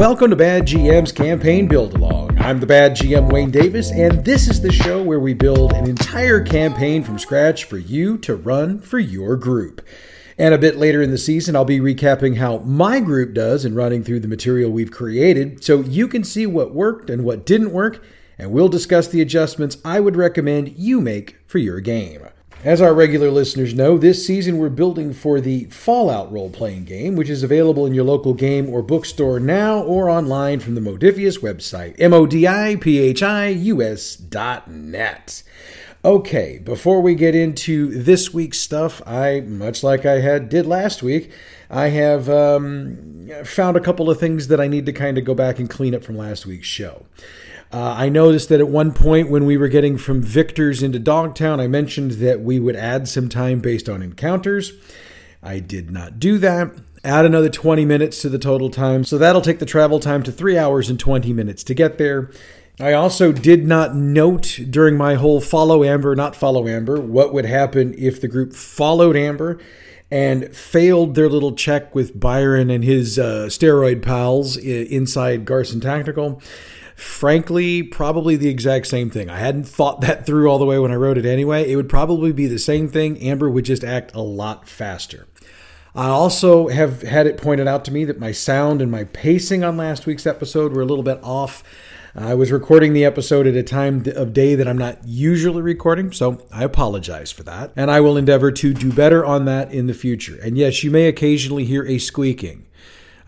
Welcome to Bad GM's Campaign Build Along. I'm the Bad GM Wayne Davis, and this is the show where we build an entire campaign from scratch for you to run for your group. And a bit later in the season, I'll be recapping how my group does in running through the material we've created so you can see what worked and what didn't work, and we'll discuss the adjustments I would recommend you make for your game. As our regular listeners know, this season we're building for the Fallout role playing game, which is available in your local game or bookstore now or online from the Modiphius website, M O D I P H I U S dot net. Okay, before we get into this week's stuff, I, much like I had did last week, I have um, found a couple of things that I need to kind of go back and clean up from last week's show. Uh, I noticed that at one point when we were getting from Victor's into Dogtown, I mentioned that we would add some time based on encounters. I did not do that. Add another 20 minutes to the total time, so that'll take the travel time to 3 hours and 20 minutes to get there. I also did not note during my whole follow Amber, not follow Amber, what would happen if the group followed Amber and failed their little check with Byron and his uh, steroid pals inside Garson Tactical. Frankly, probably the exact same thing. I hadn't thought that through all the way when I wrote it anyway. It would probably be the same thing. Amber would just act a lot faster. I also have had it pointed out to me that my sound and my pacing on last week's episode were a little bit off. I was recording the episode at a time of day that I'm not usually recording, so I apologize for that. And I will endeavor to do better on that in the future. And yes, you may occasionally hear a squeaking.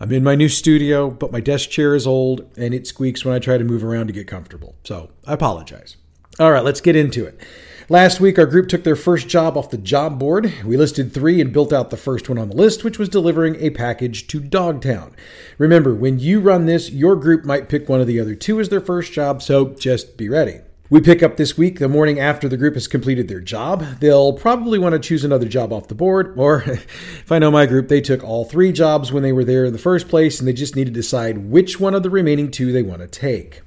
I'm in my new studio, but my desk chair is old and it squeaks when I try to move around to get comfortable. So I apologize. All right, let's get into it. Last week, our group took their first job off the job board. We listed three and built out the first one on the list, which was delivering a package to Dogtown. Remember, when you run this, your group might pick one of the other two as their first job, so just be ready. We pick up this week the morning after the group has completed their job. They'll probably want to choose another job off the board, or if I know my group, they took all three jobs when they were there in the first place and they just need to decide which one of the remaining two they want to take.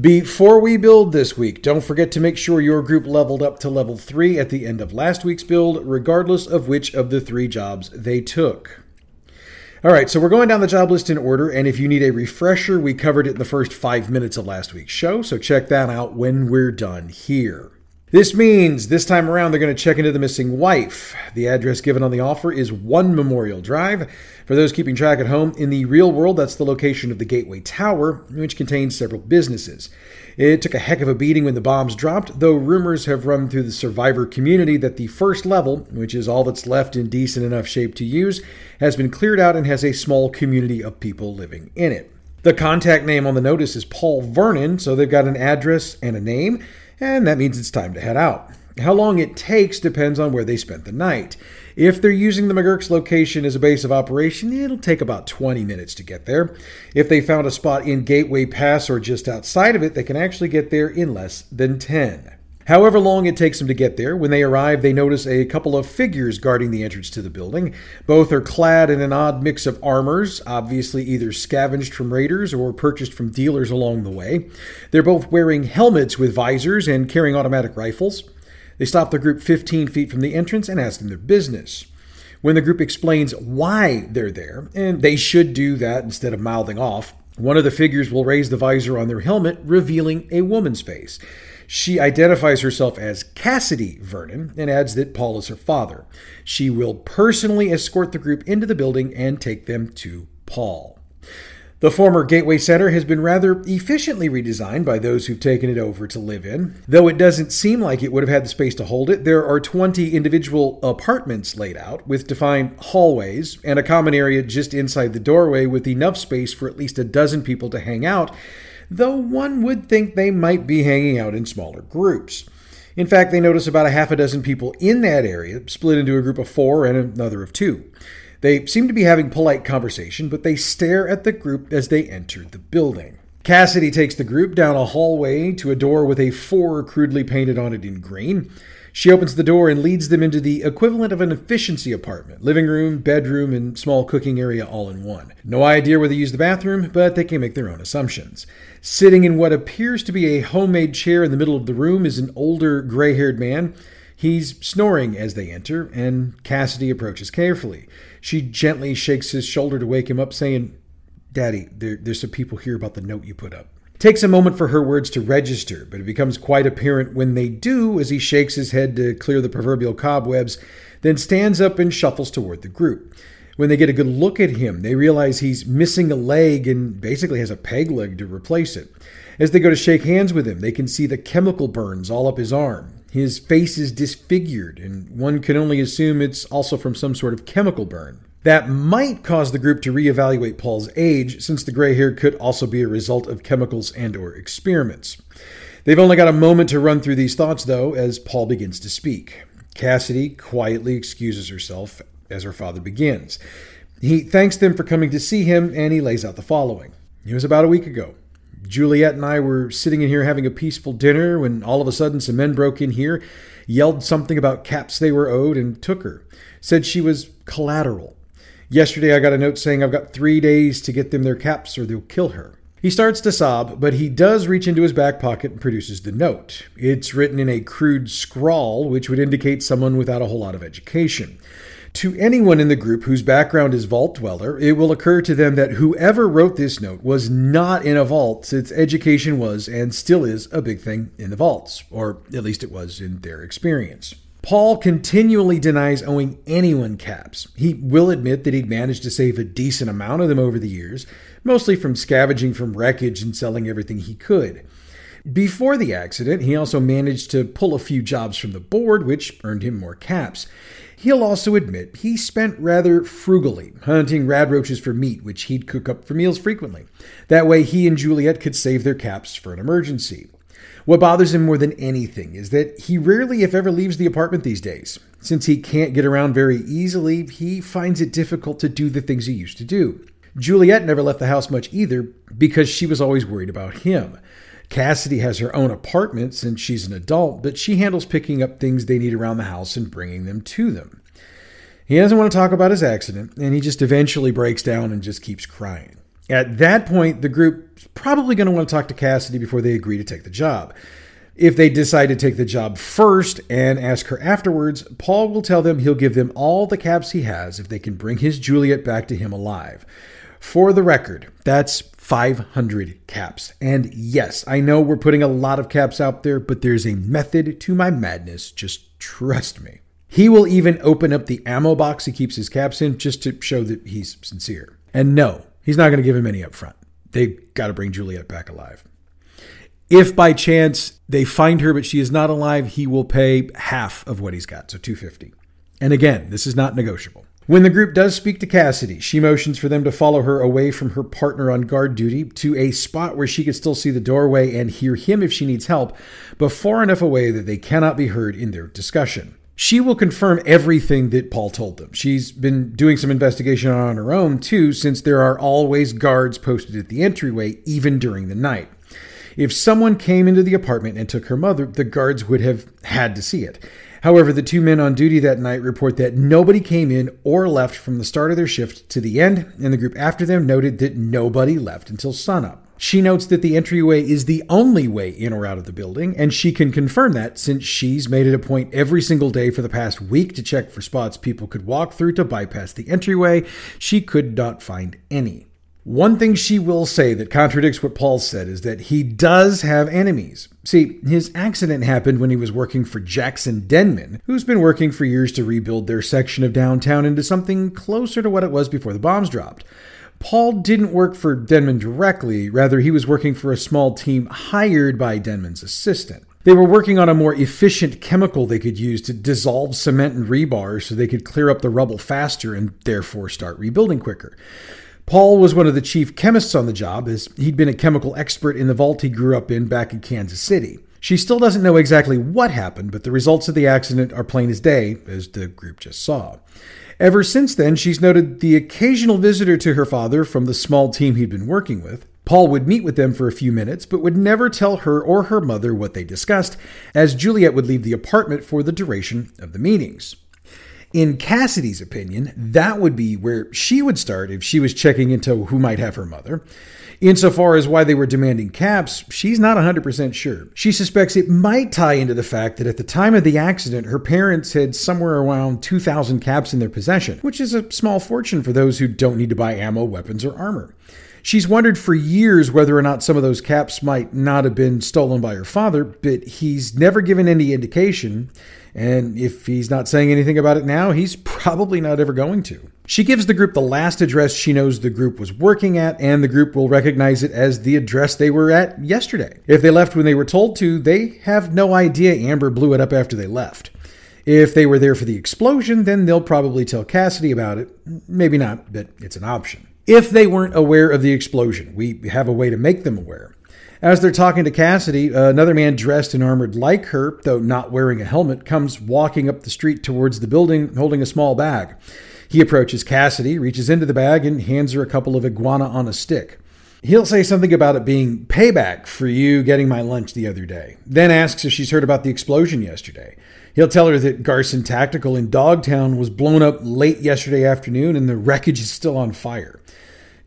Before we build this week, don't forget to make sure your group leveled up to level 3 at the end of last week's build, regardless of which of the three jobs they took. All right, so we're going down the job list in order, and if you need a refresher, we covered it in the first five minutes of last week's show, so check that out when we're done here. This means this time around they're going to check into the missing wife. The address given on the offer is 1 Memorial Drive. For those keeping track at home, in the real world, that's the location of the Gateway Tower, which contains several businesses. It took a heck of a beating when the bombs dropped, though rumors have run through the survivor community that the first level, which is all that's left in decent enough shape to use, has been cleared out and has a small community of people living in it. The contact name on the notice is Paul Vernon, so they've got an address and a name, and that means it's time to head out. How long it takes depends on where they spent the night. If they're using the McGurk's location as a base of operation, it'll take about 20 minutes to get there. If they found a spot in Gateway Pass or just outside of it, they can actually get there in less than 10. However long it takes them to get there, when they arrive, they notice a couple of figures guarding the entrance to the building. Both are clad in an odd mix of armors, obviously either scavenged from raiders or purchased from dealers along the way. They're both wearing helmets with visors and carrying automatic rifles. They stop the group 15 feet from the entrance and ask them their business. When the group explains why they're there, and they should do that instead of mouthing off, one of the figures will raise the visor on their helmet, revealing a woman's face. She identifies herself as Cassidy Vernon and adds that Paul is her father. She will personally escort the group into the building and take them to Paul. The former Gateway Center has been rather efficiently redesigned by those who've taken it over to live in. Though it doesn't seem like it would have had the space to hold it, there are 20 individual apartments laid out with defined hallways and a common area just inside the doorway with enough space for at least a dozen people to hang out, though one would think they might be hanging out in smaller groups. In fact, they notice about a half a dozen people in that area, split into a group of four and another of two. They seem to be having polite conversation, but they stare at the group as they enter the building. Cassidy takes the group down a hallway to a door with a four crudely painted on it in green. She opens the door and leads them into the equivalent of an efficiency apartment living room, bedroom, and small cooking area all in one. No idea where they use the bathroom, but they can make their own assumptions. Sitting in what appears to be a homemade chair in the middle of the room is an older, gray haired man. He's snoring as they enter, and Cassidy approaches carefully. She gently shakes his shoulder to wake him up, saying, Daddy, there, there's some people here about the note you put up. Takes a moment for her words to register, but it becomes quite apparent when they do as he shakes his head to clear the proverbial cobwebs, then stands up and shuffles toward the group. When they get a good look at him, they realize he's missing a leg and basically has a peg leg to replace it. As they go to shake hands with him, they can see the chemical burns all up his arm. His face is disfigured, and one can only assume it's also from some sort of chemical burn. That might cause the group to reevaluate Paul's age, since the gray hair could also be a result of chemicals and or experiments. They've only got a moment to run through these thoughts, though, as Paul begins to speak. Cassidy quietly excuses herself as her father begins. He thanks them for coming to see him, and he lays out the following. It was about a week ago. Juliet and I were sitting in here having a peaceful dinner when all of a sudden some men broke in here, yelled something about caps they were owed, and took her. Said she was collateral. Yesterday I got a note saying I've got three days to get them their caps or they'll kill her. He starts to sob, but he does reach into his back pocket and produces the note. It's written in a crude scrawl, which would indicate someone without a whole lot of education. To anyone in the group whose background is vault dweller, it will occur to them that whoever wrote this note was not in a vault, since education was and still is a big thing in the vaults, or at least it was in their experience. Paul continually denies owing anyone caps. He will admit that he'd managed to save a decent amount of them over the years, mostly from scavenging from wreckage and selling everything he could. Before the accident, he also managed to pull a few jobs from the board, which earned him more caps. He'll also admit he spent rather frugally, hunting radroaches for meat, which he'd cook up for meals frequently. That way, he and Juliet could save their caps for an emergency. What bothers him more than anything is that he rarely, if ever, leaves the apartment these days. Since he can't get around very easily, he finds it difficult to do the things he used to do. Juliet never left the house much either because she was always worried about him. Cassidy has her own apartment since she's an adult, but she handles picking up things they need around the house and bringing them to them. He doesn't want to talk about his accident, and he just eventually breaks down and just keeps crying. At that point, the group's probably going to want to talk to Cassidy before they agree to take the job. If they decide to take the job first and ask her afterwards, Paul will tell them he'll give them all the caps he has if they can bring his Juliet back to him alive. For the record, that's 500 caps. And yes, I know we're putting a lot of caps out there, but there's a method to my madness. Just trust me. He will even open up the ammo box he keeps his caps in just to show that he's sincere. And no, he's not going to give him any up front. They've got to bring Juliet back alive. If by chance they find her but she is not alive, he will pay half of what he's got, so 250. And again, this is not negotiable. When the group does speak to Cassidy, she motions for them to follow her away from her partner on guard duty to a spot where she can still see the doorway and hear him if she needs help, but far enough away that they cannot be heard in their discussion. She will confirm everything that Paul told them. She's been doing some investigation on her own, too, since there are always guards posted at the entryway, even during the night. If someone came into the apartment and took her mother, the guards would have had to see it. However, the two men on duty that night report that nobody came in or left from the start of their shift to the end, and the group after them noted that nobody left until sunup. She notes that the entryway is the only way in or out of the building, and she can confirm that since she's made it a point every single day for the past week to check for spots people could walk through to bypass the entryway. She could not find any. One thing she will say that contradicts what Paul said is that he does have enemies. See, his accident happened when he was working for Jackson Denman, who's been working for years to rebuild their section of downtown into something closer to what it was before the bombs dropped. Paul didn't work for Denman directly, rather, he was working for a small team hired by Denman's assistant. They were working on a more efficient chemical they could use to dissolve cement and rebar so they could clear up the rubble faster and therefore start rebuilding quicker. Paul was one of the chief chemists on the job, as he'd been a chemical expert in the vault he grew up in back in Kansas City. She still doesn't know exactly what happened, but the results of the accident are plain as day, as the group just saw. Ever since then, she's noted the occasional visitor to her father from the small team he'd been working with. Paul would meet with them for a few minutes, but would never tell her or her mother what they discussed, as Juliet would leave the apartment for the duration of the meetings. In Cassidy's opinion, that would be where she would start if she was checking into who might have her mother. Insofar as why they were demanding caps, she's not 100% sure. She suspects it might tie into the fact that at the time of the accident, her parents had somewhere around 2,000 caps in their possession, which is a small fortune for those who don't need to buy ammo, weapons, or armor. She's wondered for years whether or not some of those caps might not have been stolen by her father, but he's never given any indication. And if he's not saying anything about it now, he's probably not ever going to. She gives the group the last address she knows the group was working at, and the group will recognize it as the address they were at yesterday. If they left when they were told to, they have no idea Amber blew it up after they left. If they were there for the explosion, then they'll probably tell Cassidy about it. Maybe not, but it's an option. If they weren't aware of the explosion, we have a way to make them aware. As they're talking to Cassidy, another man dressed and armored like her, though not wearing a helmet, comes walking up the street towards the building holding a small bag. He approaches Cassidy, reaches into the bag, and hands her a couple of iguana on a stick. He'll say something about it being payback for you getting my lunch the other day, then asks if she's heard about the explosion yesterday. He'll tell her that Garson Tactical in Dogtown was blown up late yesterday afternoon and the wreckage is still on fire.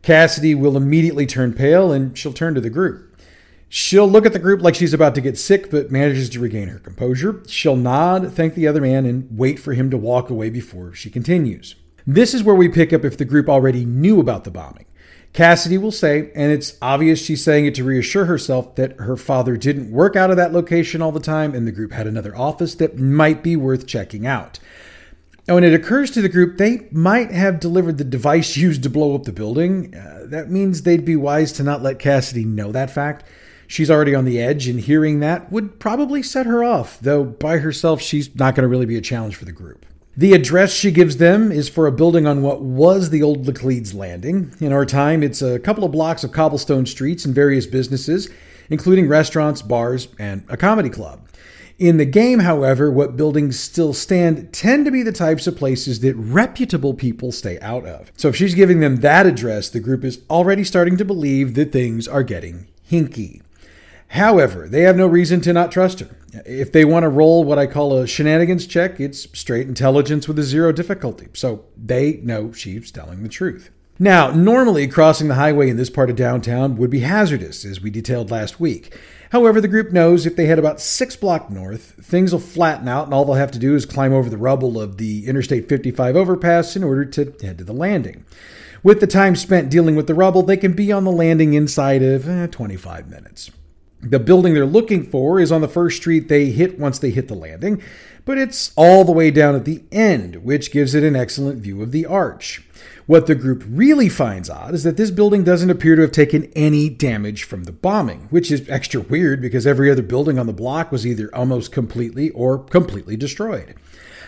Cassidy will immediately turn pale and she'll turn to the group. She'll look at the group like she's about to get sick, but manages to regain her composure. She'll nod, thank the other man, and wait for him to walk away before she continues. This is where we pick up if the group already knew about the bombing. Cassidy will say, and it's obvious she's saying it to reassure herself that her father didn't work out of that location all the time and the group had another office that might be worth checking out. And when it occurs to the group they might have delivered the device used to blow up the building, uh, that means they'd be wise to not let Cassidy know that fact. She's already on the edge, and hearing that would probably set her off, though by herself, she's not going to really be a challenge for the group. The address she gives them is for a building on what was the old Laclede's Landing. In our time, it's a couple of blocks of cobblestone streets and various businesses, including restaurants, bars, and a comedy club. In the game, however, what buildings still stand tend to be the types of places that reputable people stay out of. So if she's giving them that address, the group is already starting to believe that things are getting hinky. However, they have no reason to not trust her. If they want to roll what I call a shenanigans check, it's straight intelligence with a zero difficulty. So they know she's telling the truth. Now, normally crossing the highway in this part of downtown would be hazardous, as we detailed last week. However, the group knows if they head about six blocks north, things will flatten out and all they'll have to do is climb over the rubble of the Interstate 55 overpass in order to head to the landing. With the time spent dealing with the rubble, they can be on the landing inside of eh, 25 minutes. The building they're looking for is on the first street they hit once they hit the landing, but it's all the way down at the end, which gives it an excellent view of the arch. What the group really finds odd is that this building doesn't appear to have taken any damage from the bombing, which is extra weird because every other building on the block was either almost completely or completely destroyed.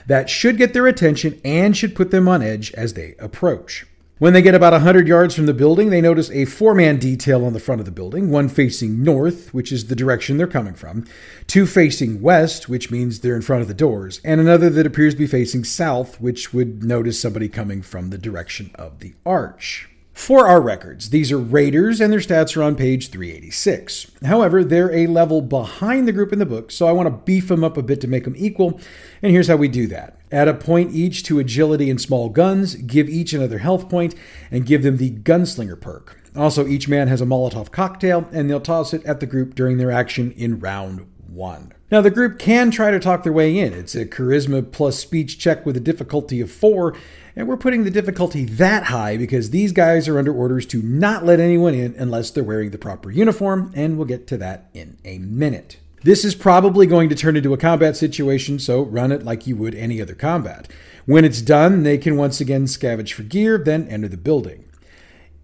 That should get their attention and should put them on edge as they approach. When they get about 100 yards from the building, they notice a four man detail on the front of the building, one facing north, which is the direction they're coming from, two facing west, which means they're in front of the doors, and another that appears to be facing south, which would notice somebody coming from the direction of the arch. For our records, these are Raiders and their stats are on page 386. However, they're a level behind the group in the book, so I want to beef them up a bit to make them equal, and here's how we do that. Add a point each to agility and small guns, give each another health point, and give them the gunslinger perk. Also, each man has a Molotov cocktail, and they'll toss it at the group during their action in round one. Now, the group can try to talk their way in. It's a charisma plus speech check with a difficulty of four, and we're putting the difficulty that high because these guys are under orders to not let anyone in unless they're wearing the proper uniform, and we'll get to that in a minute. This is probably going to turn into a combat situation, so run it like you would any other combat. When it's done, they can once again scavenge for gear, then enter the building.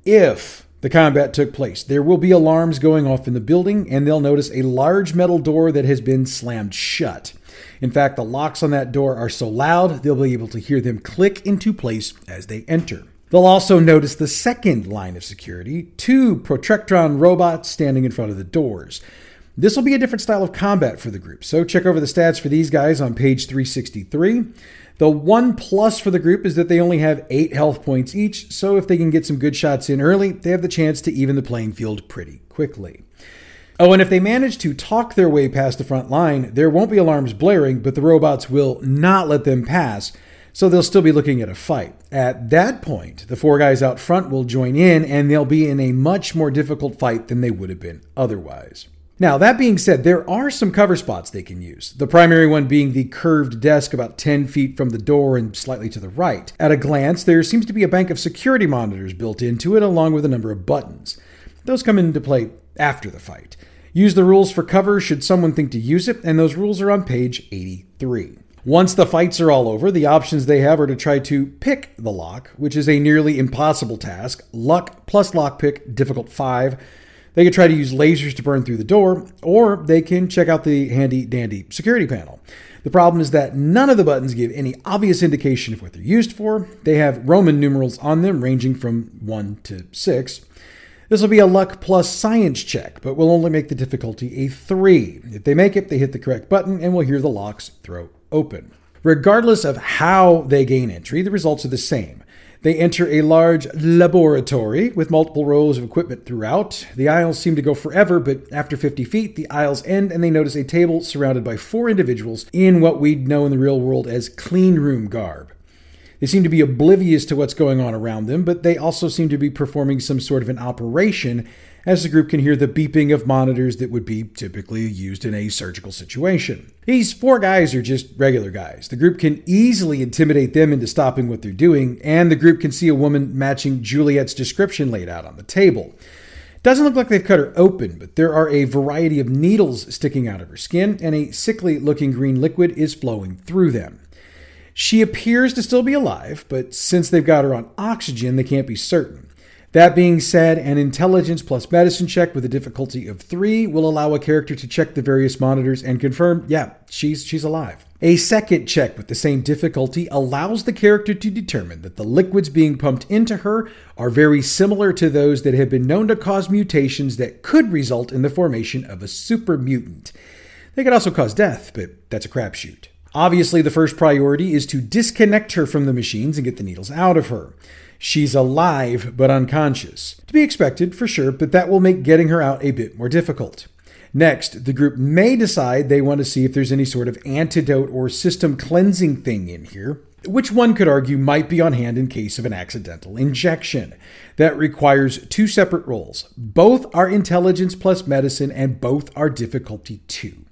If the combat took place, there will be alarms going off in the building, and they'll notice a large metal door that has been slammed shut. In fact, the locks on that door are so loud they'll be able to hear them click into place as they enter. They'll also notice the second line of security two Protectron robots standing in front of the doors. This will be a different style of combat for the group, so check over the stats for these guys on page 363. The one plus for the group is that they only have 8 health points each, so if they can get some good shots in early, they have the chance to even the playing field pretty quickly. Oh, and if they manage to talk their way past the front line, there won't be alarms blaring, but the robots will not let them pass, so they'll still be looking at a fight. At that point, the four guys out front will join in, and they'll be in a much more difficult fight than they would have been otherwise. Now, that being said, there are some cover spots they can use, the primary one being the curved desk about 10 feet from the door and slightly to the right. At a glance, there seems to be a bank of security monitors built into it, along with a number of buttons. Those come into play after the fight. Use the rules for cover should someone think to use it, and those rules are on page 83. Once the fights are all over, the options they have are to try to pick the lock, which is a nearly impossible task. Luck plus lockpick, difficult 5. They could try to use lasers to burn through the door, or they can check out the handy dandy security panel. The problem is that none of the buttons give any obvious indication of what they're used for. They have Roman numerals on them ranging from 1 to 6. This will be a luck plus science check, but will only make the difficulty a 3. If they make it, they hit the correct button and we'll hear the locks throw open. Regardless of how they gain entry, the results are the same. They enter a large laboratory with multiple rows of equipment throughout. The aisles seem to go forever, but after 50 feet, the aisles end and they notice a table surrounded by four individuals in what we'd know in the real world as clean room garb. They seem to be oblivious to what's going on around them, but they also seem to be performing some sort of an operation as the group can hear the beeping of monitors that would be typically used in a surgical situation. These four guys are just regular guys. The group can easily intimidate them into stopping what they're doing, and the group can see a woman matching Juliet's description laid out on the table. Doesn't look like they've cut her open, but there are a variety of needles sticking out of her skin, and a sickly looking green liquid is flowing through them. She appears to still be alive, but since they've got her on oxygen, they can't be certain. That being said, an intelligence plus medicine check with a difficulty of three will allow a character to check the various monitors and confirm, yeah, she's she's alive. A second check with the same difficulty allows the character to determine that the liquids being pumped into her are very similar to those that have been known to cause mutations that could result in the formation of a super mutant. They could also cause death, but that's a crapshoot. Obviously, the first priority is to disconnect her from the machines and get the needles out of her. She's alive but unconscious. To be expected, for sure, but that will make getting her out a bit more difficult. Next, the group may decide they want to see if there's any sort of antidote or system cleansing thing in here, which one could argue might be on hand in case of an accidental injection. That requires two separate rolls. Both are intelligence plus medicine, and both are difficulty 2.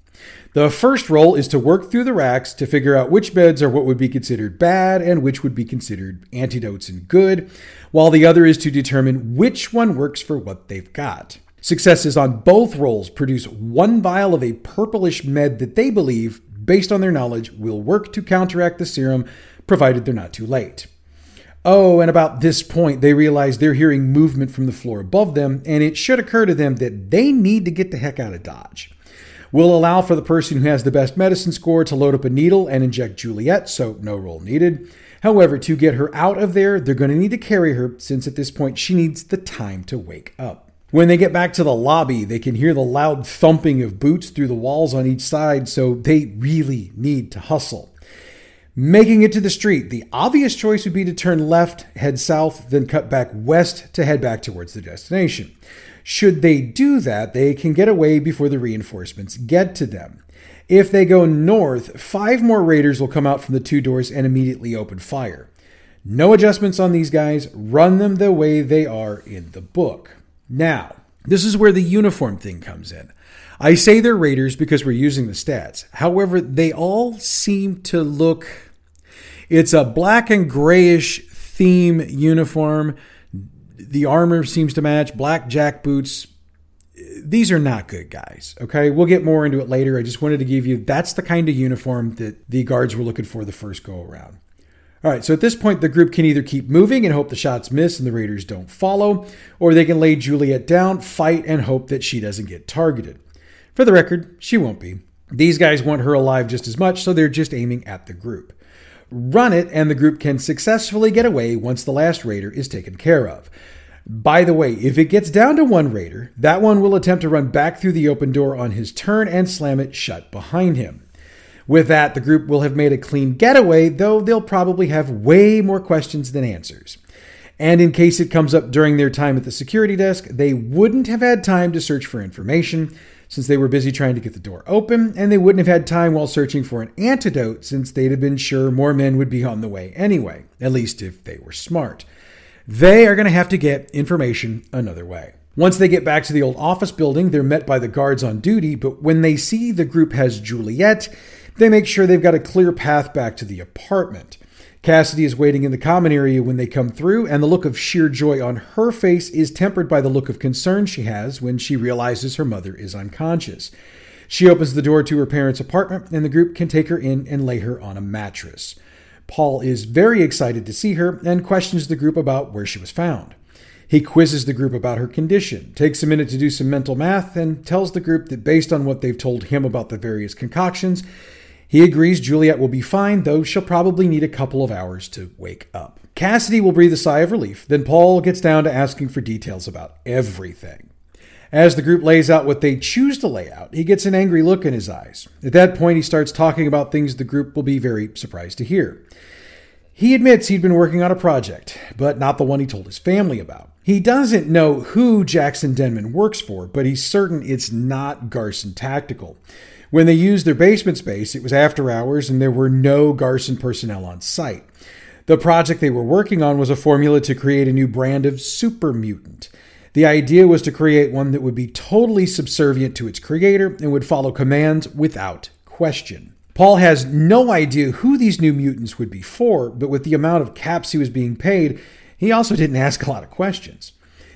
The first roll is to work through the racks to figure out which beds are what would be considered bad and which would be considered antidotes and good, while the other is to determine which one works for what they've got. Successes on both rolls produce one vial of a purplish med that they believe, based on their knowledge, will work to counteract the serum, provided they're not too late. Oh, and about this point, they realize they're hearing movement from the floor above them, and it should occur to them that they need to get the heck out of Dodge. We'll allow for the person who has the best medicine score to load up a needle and inject Juliet, so no roll needed. However, to get her out of there, they're going to need to carry her since at this point she needs the time to wake up. When they get back to the lobby, they can hear the loud thumping of boots through the walls on each side, so they really need to hustle. Making it to the street, the obvious choice would be to turn left, head south, then cut back west to head back towards the destination. Should they do that, they can get away before the reinforcements get to them. If they go north, five more raiders will come out from the two doors and immediately open fire. No adjustments on these guys, run them the way they are in the book. Now, this is where the uniform thing comes in. I say they're raiders because we're using the stats. However, they all seem to look. It's a black and grayish theme uniform the armor seems to match, black jack boots. These are not good guys. Okay, we'll get more into it later. I just wanted to give you that's the kind of uniform that the guards were looking for the first go around. All right, so at this point, the group can either keep moving and hope the shots miss and the Raiders don't follow, or they can lay Juliet down, fight, and hope that she doesn't get targeted. For the record, she won't be. These guys want her alive just as much, so they're just aiming at the group. Run it, and the group can successfully get away once the last Raider is taken care of. By the way, if it gets down to one Raider, that one will attempt to run back through the open door on his turn and slam it shut behind him. With that, the group will have made a clean getaway, though they'll probably have way more questions than answers. And in case it comes up during their time at the security desk, they wouldn't have had time to search for information since they were busy trying to get the door open, and they wouldn't have had time while searching for an antidote since they'd have been sure more men would be on the way anyway, at least if they were smart. They are going to have to get information another way. Once they get back to the old office building, they're met by the guards on duty, but when they see the group has Juliet, they make sure they've got a clear path back to the apartment. Cassidy is waiting in the common area when they come through, and the look of sheer joy on her face is tempered by the look of concern she has when she realizes her mother is unconscious. She opens the door to her parents' apartment, and the group can take her in and lay her on a mattress. Paul is very excited to see her and questions the group about where she was found. He quizzes the group about her condition, takes a minute to do some mental math, and tells the group that based on what they've told him about the various concoctions, he agrees Juliet will be fine, though she'll probably need a couple of hours to wake up. Cassidy will breathe a sigh of relief, then Paul gets down to asking for details about everything. As the group lays out what they choose to lay out, he gets an angry look in his eyes. At that point, he starts talking about things the group will be very surprised to hear. He admits he'd been working on a project, but not the one he told his family about. He doesn't know who Jackson Denman works for, but he's certain it's not Garson Tactical. When they used their basement space, it was after hours and there were no Garson personnel on site. The project they were working on was a formula to create a new brand of super mutant. The idea was to create one that would be totally subservient to its creator and would follow commands without question. Paul has no idea who these new mutants would be for, but with the amount of caps he was being paid, he also didn't ask a lot of questions.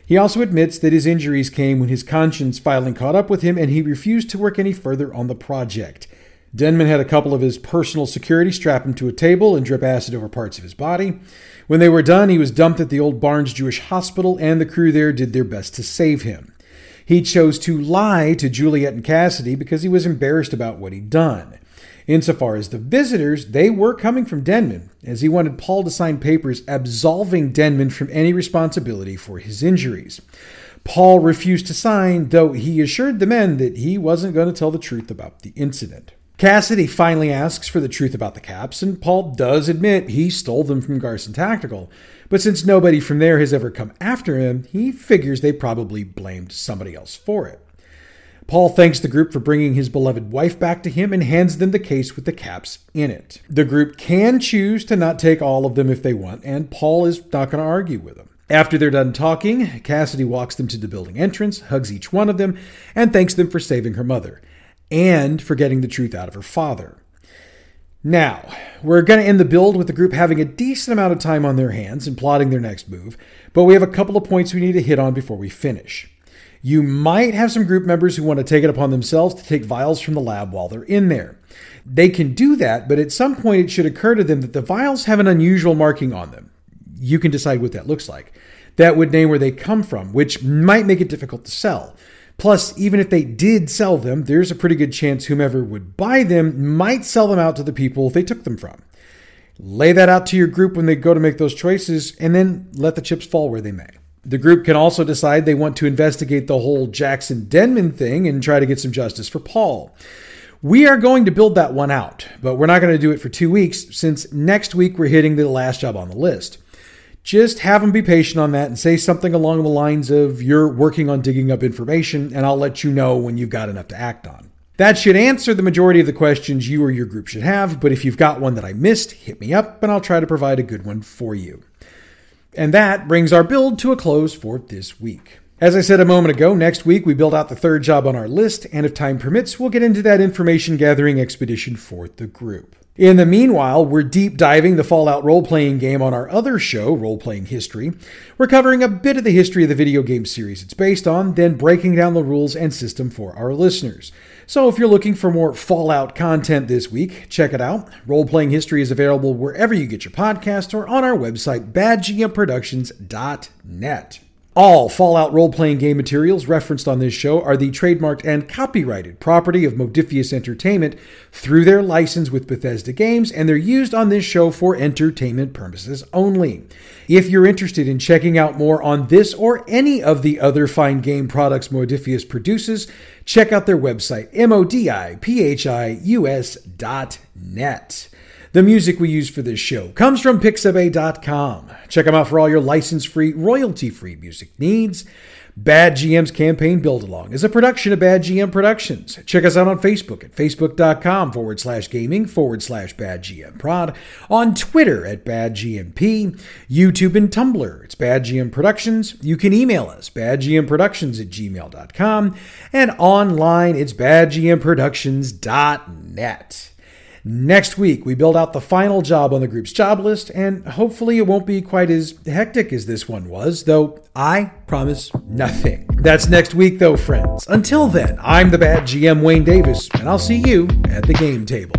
He also admits that his injuries came when his conscience finally caught up with him and he refused to work any further on the project. Denman had a couple of his personal security strap him to a table and drip acid over parts of his body. When they were done, he was dumped at the old Barnes Jewish Hospital, and the crew there did their best to save him. He chose to lie to Juliet and Cassidy because he was embarrassed about what he'd done. Insofar as the visitors, they were coming from Denman, as he wanted Paul to sign papers absolving Denman from any responsibility for his injuries. Paul refused to sign, though he assured the men that he wasn't going to tell the truth about the incident. Cassidy finally asks for the truth about the caps, and Paul does admit he stole them from Garson Tactical. But since nobody from there has ever come after him, he figures they probably blamed somebody else for it. Paul thanks the group for bringing his beloved wife back to him and hands them the case with the caps in it. The group can choose to not take all of them if they want, and Paul is not going to argue with them. After they're done talking, Cassidy walks them to the building entrance, hugs each one of them, and thanks them for saving her mother and for getting the truth out of her father. Now, we're going to end the build with the group having a decent amount of time on their hands and plotting their next move, but we have a couple of points we need to hit on before we finish. You might have some group members who want to take it upon themselves to take vials from the lab while they're in there. They can do that, but at some point it should occur to them that the vials have an unusual marking on them. You can decide what that looks like. That would name where they come from, which might make it difficult to sell. Plus, even if they did sell them, there's a pretty good chance whomever would buy them might sell them out to the people they took them from. Lay that out to your group when they go to make those choices, and then let the chips fall where they may. The group can also decide they want to investigate the whole Jackson Denman thing and try to get some justice for Paul. We are going to build that one out, but we're not going to do it for two weeks since next week we're hitting the last job on the list. Just have them be patient on that and say something along the lines of, You're working on digging up information, and I'll let you know when you've got enough to act on. That should answer the majority of the questions you or your group should have, but if you've got one that I missed, hit me up and I'll try to provide a good one for you. And that brings our build to a close for this week. As I said a moment ago, next week we build out the third job on our list, and if time permits, we'll get into that information gathering expedition for the group. In the meanwhile, we're deep diving the Fallout role playing game on our other show, Role Playing History. We're covering a bit of the history of the video game series it's based on, then breaking down the rules and system for our listeners. So if you're looking for more Fallout content this week, check it out. Role Playing History is available wherever you get your podcast or on our website, badgmproductions.net. All Fallout role playing game materials referenced on this show are the trademarked and copyrighted property of Modiphius Entertainment through their license with Bethesda Games, and they're used on this show for entertainment purposes only. If you're interested in checking out more on this or any of the other fine game products Modiphius produces, check out their website, modiphius.net. The music we use for this show comes from Pixabay.com. Check them out for all your license free, royalty free music needs. Bad GM's Campaign Build Along is a production of Bad GM Productions. Check us out on Facebook at facebook.com forward slash gaming forward slash Bad GM Prod, on Twitter at Bad GMP, YouTube and Tumblr. It's Bad GM Productions. You can email us, badgmproductions at gmail.com, and online it's badgmproductions.net. Next week, we build out the final job on the group's job list, and hopefully it won't be quite as hectic as this one was, though I promise nothing. That's next week, though, friends. Until then, I'm the bad GM Wayne Davis, and I'll see you at the game table.